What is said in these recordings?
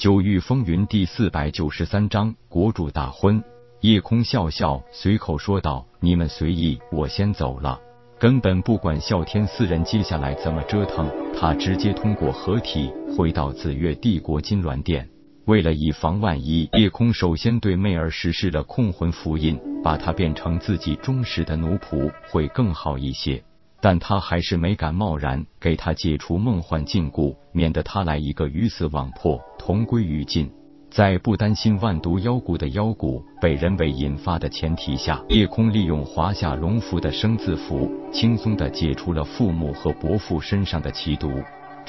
九域风云第四百九十三章国主大婚。夜空笑笑，随口说道：“你们随意，我先走了。”根本不管啸天四人接下来怎么折腾，他直接通过合体回到紫月帝国金銮殿。为了以防万一，夜空首先对媚儿实施了控魂符印，把她变成自己忠实的奴仆，会更好一些。但他还是没敢贸然给他解除梦幻禁锢，免得他来一个鱼死网破、同归于尽。在不担心万毒妖蛊的妖蛊被人为引发的前提下，夜空利用华夏龙符的生字符，轻松的解除了父母和伯父身上的奇毒。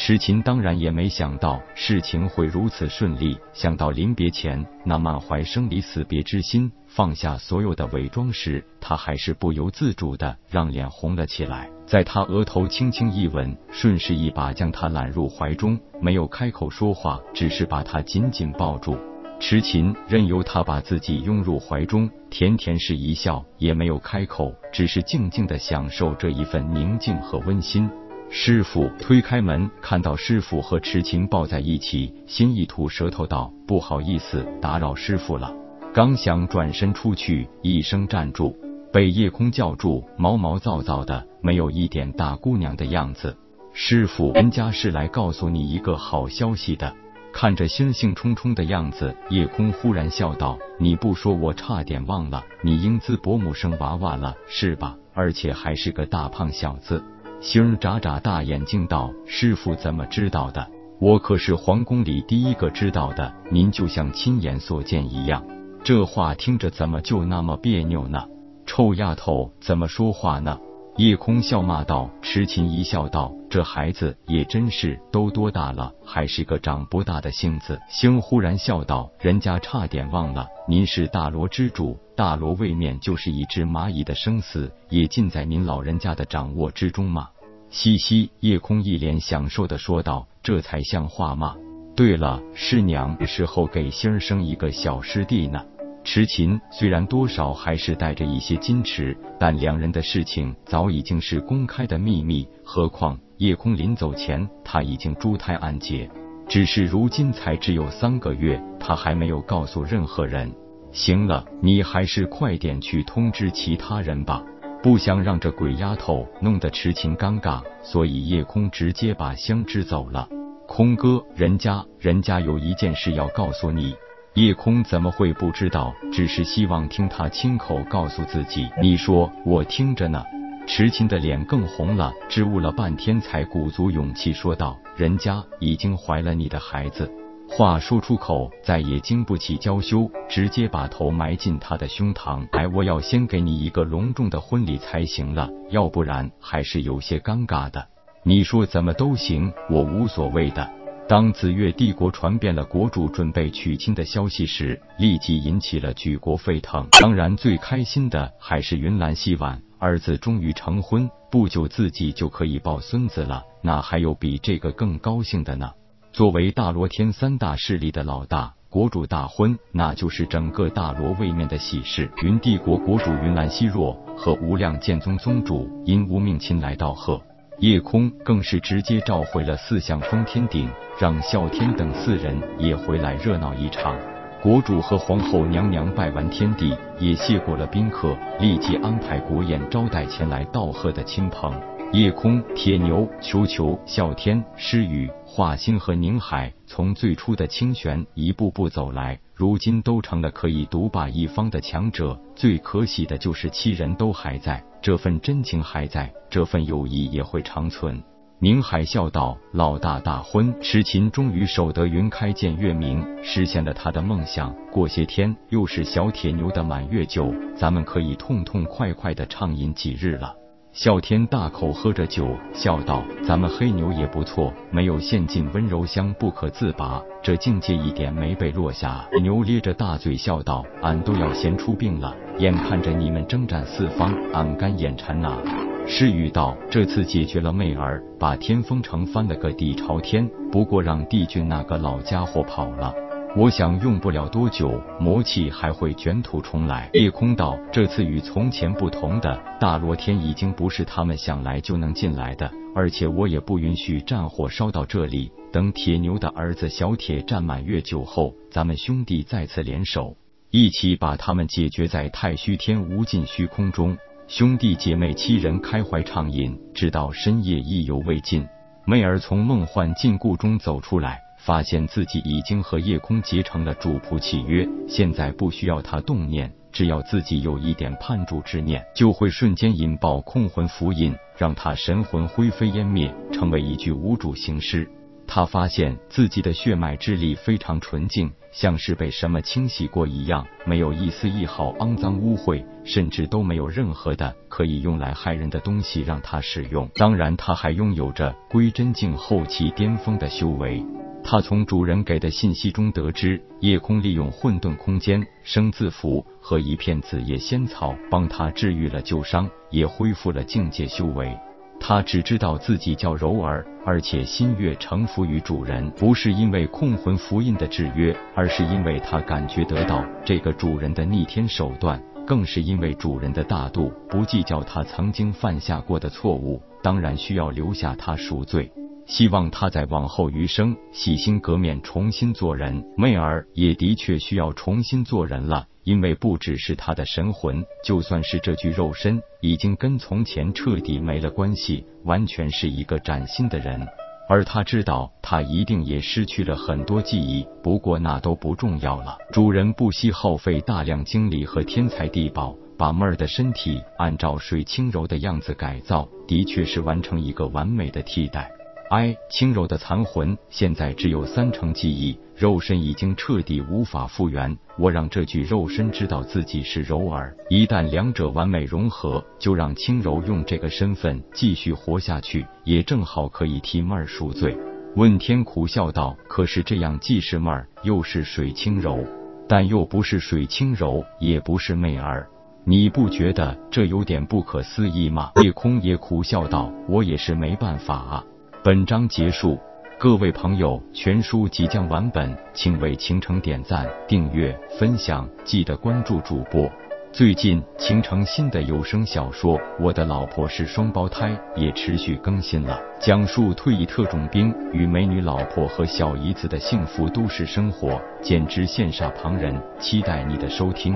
痴琴当然也没想到事情会如此顺利，想到临别前那满怀生离死别之心，放下所有的伪装时，他还是不由自主的让脸红了起来。在他额头轻轻一吻，顺势一把将他揽入怀中，没有开口说话，只是把他紧紧抱住。痴琴任由他把自己拥入怀中，甜甜是一笑，也没有开口，只是静静的享受这一份宁静和温馨。师傅推开门，看到师傅和池琴抱在一起，心一吐舌头道：“不好意思，打扰师傅了。”刚想转身出去，一声站住，被夜空叫住，毛毛躁躁的，没有一点大姑娘的样子。师傅，人家是来告诉你一个好消息的。看着心兴冲冲的样子，夜空忽然笑道：“你不说，我差点忘了，你英姿伯母生娃娃了，是吧？而且还是个大胖小子。”星儿眨眨大眼睛道：“师傅怎么知道的？我可是皇宫里第一个知道的。您就像亲眼所见一样。”这话听着怎么就那么别扭呢？臭丫头，怎么说话呢？叶空笑骂道。痴琴一笑道：“这孩子也真是，都多大了，还是个长不大的性子。”星忽然笑道：“人家差点忘了，您是大罗之主。”大罗位面就是一只蚂蚁的生死，也尽在您老人家的掌握之中嘛。嘻嘻，叶空一脸享受的说道：“这才像话嘛。对了，师娘时候给星儿生一个小师弟呢。”痴琴虽然多少还是带着一些矜持，但两人的事情早已经是公开的秘密。何况夜空临走前他已经珠胎暗结，只是如今才只有三个月，他还没有告诉任何人。行了，你还是快点去通知其他人吧，不想让这鬼丫头弄得痴情尴尬，所以夜空直接把香支走了。空哥，人家人家有一件事要告诉你。夜空怎么会不知道？只是希望听他亲口告诉自己。你说，我听着呢。池琴的脸更红了，支吾了半天，才鼓足勇气说道：“人家已经怀了你的孩子。”话说出口，再也经不起娇羞，直接把头埋进他的胸膛。哎，我要先给你一个隆重的婚礼才行了，要不然还是有些尴尬的。你说怎么都行，我无所谓的。当紫月帝国传遍了国主准备娶亲的消息时，立即引起了举国沸腾。当然，最开心的还是云岚希婉儿子终于成婚，不久自己就可以抱孙子了，哪还有比这个更高兴的呢？作为大罗天三大势力的老大，国主大婚，那就是整个大罗位面的喜事。云帝国国主云岚希若和无量剑宗宗主因无命亲来道贺，夜空更是直接召回了四象封天鼎，让啸天等四人也回来热闹一场。国主和皇后娘娘拜完天地，也谢过了宾客，立即安排国宴招待前来道贺的亲朋。夜空、铁牛、球球、啸天、诗雨。华星和宁海从最初的清玄一步步走来，如今都成了可以独霸一方的强者。最可喜的就是七人都还在，这份真情还在，这份友谊也会长存。宁海笑道：“老大大婚，痴琴终于守得云开见月明，实现了他的梦想。过些天又是小铁牛的满月酒，咱们可以痛痛快快的畅饮几日了。”啸天大口喝着酒，笑道：“咱们黑牛也不错，没有陷进温柔乡不可自拔，这境界一点没被落下。”牛咧着大嘴笑道：“俺都要先出病了，眼看着你们征战四方，俺干眼馋呐。”诗雨道：“这次解决了媚儿，把天风城翻了个底朝天，不过让帝俊那个老家伙跑了。”我想用不了多久，魔气还会卷土重来。夜空道，这次与从前不同的大罗天已经不是他们想来就能进来的，而且我也不允许战火烧到这里。等铁牛的儿子小铁战满月酒后，咱们兄弟再次联手，一起把他们解决在太虚天无尽虚空中。兄弟姐妹七人开怀畅饮，直到深夜意犹未尽。妹儿从梦幻禁锢中走出来，发现自己已经和夜空结成了主仆契约，现在不需要他动念。只要自己有一点叛主之念，就会瞬间引爆控魂符印，让他神魂灰飞烟灭，成为一具无主行尸。他发现自己的血脉之力非常纯净，像是被什么清洗过一样，没有一丝一毫肮脏污秽，甚至都没有任何的可以用来害人的东西让他使用。当然，他还拥有着归真境后期巅峰的修为。他从主人给的信息中得知，夜空利用混沌空间生字符和一片紫叶仙草帮他治愈了旧伤，也恢复了境界修为。他只知道自己叫柔儿，而且心悦诚服于主人，不是因为控魂符印的制约，而是因为他感觉得到这个主人的逆天手段，更是因为主人的大度，不计较他曾经犯下过的错误，当然需要留下他赎罪。希望他在往后余生洗心革面，重新做人。妹儿也的确需要重新做人了，因为不只是他的神魂，就算是这具肉身，已经跟从前彻底没了关系，完全是一个崭新的人。而他知道，他一定也失去了很多记忆，不过那都不重要了。主人不惜耗费大量精力和天才地宝，把妹儿的身体按照水清柔的样子改造，的确是完成一个完美的替代。哀，轻柔的残魂现在只有三成记忆，肉身已经彻底无法复原。我让这具肉身知道自己是柔儿，一旦两者完美融合，就让轻柔用这个身份继续活下去，也正好可以替妹儿赎罪。问天苦笑道：“可是这样既是妹儿，又是水轻柔，但又不是水轻柔，也不是妹儿，你不觉得这有点不可思议吗？”夜空也苦笑道：“我也是没办法啊。”本章结束，各位朋友，全书即将完本，请为倾城点赞、订阅、分享，记得关注主播。最近倾城新的有声小说《我的老婆是双胞胎》也持续更新了，讲述退役特种兵与美女老婆和小姨子的幸福都市生活，简直羡煞旁人。期待你的收听。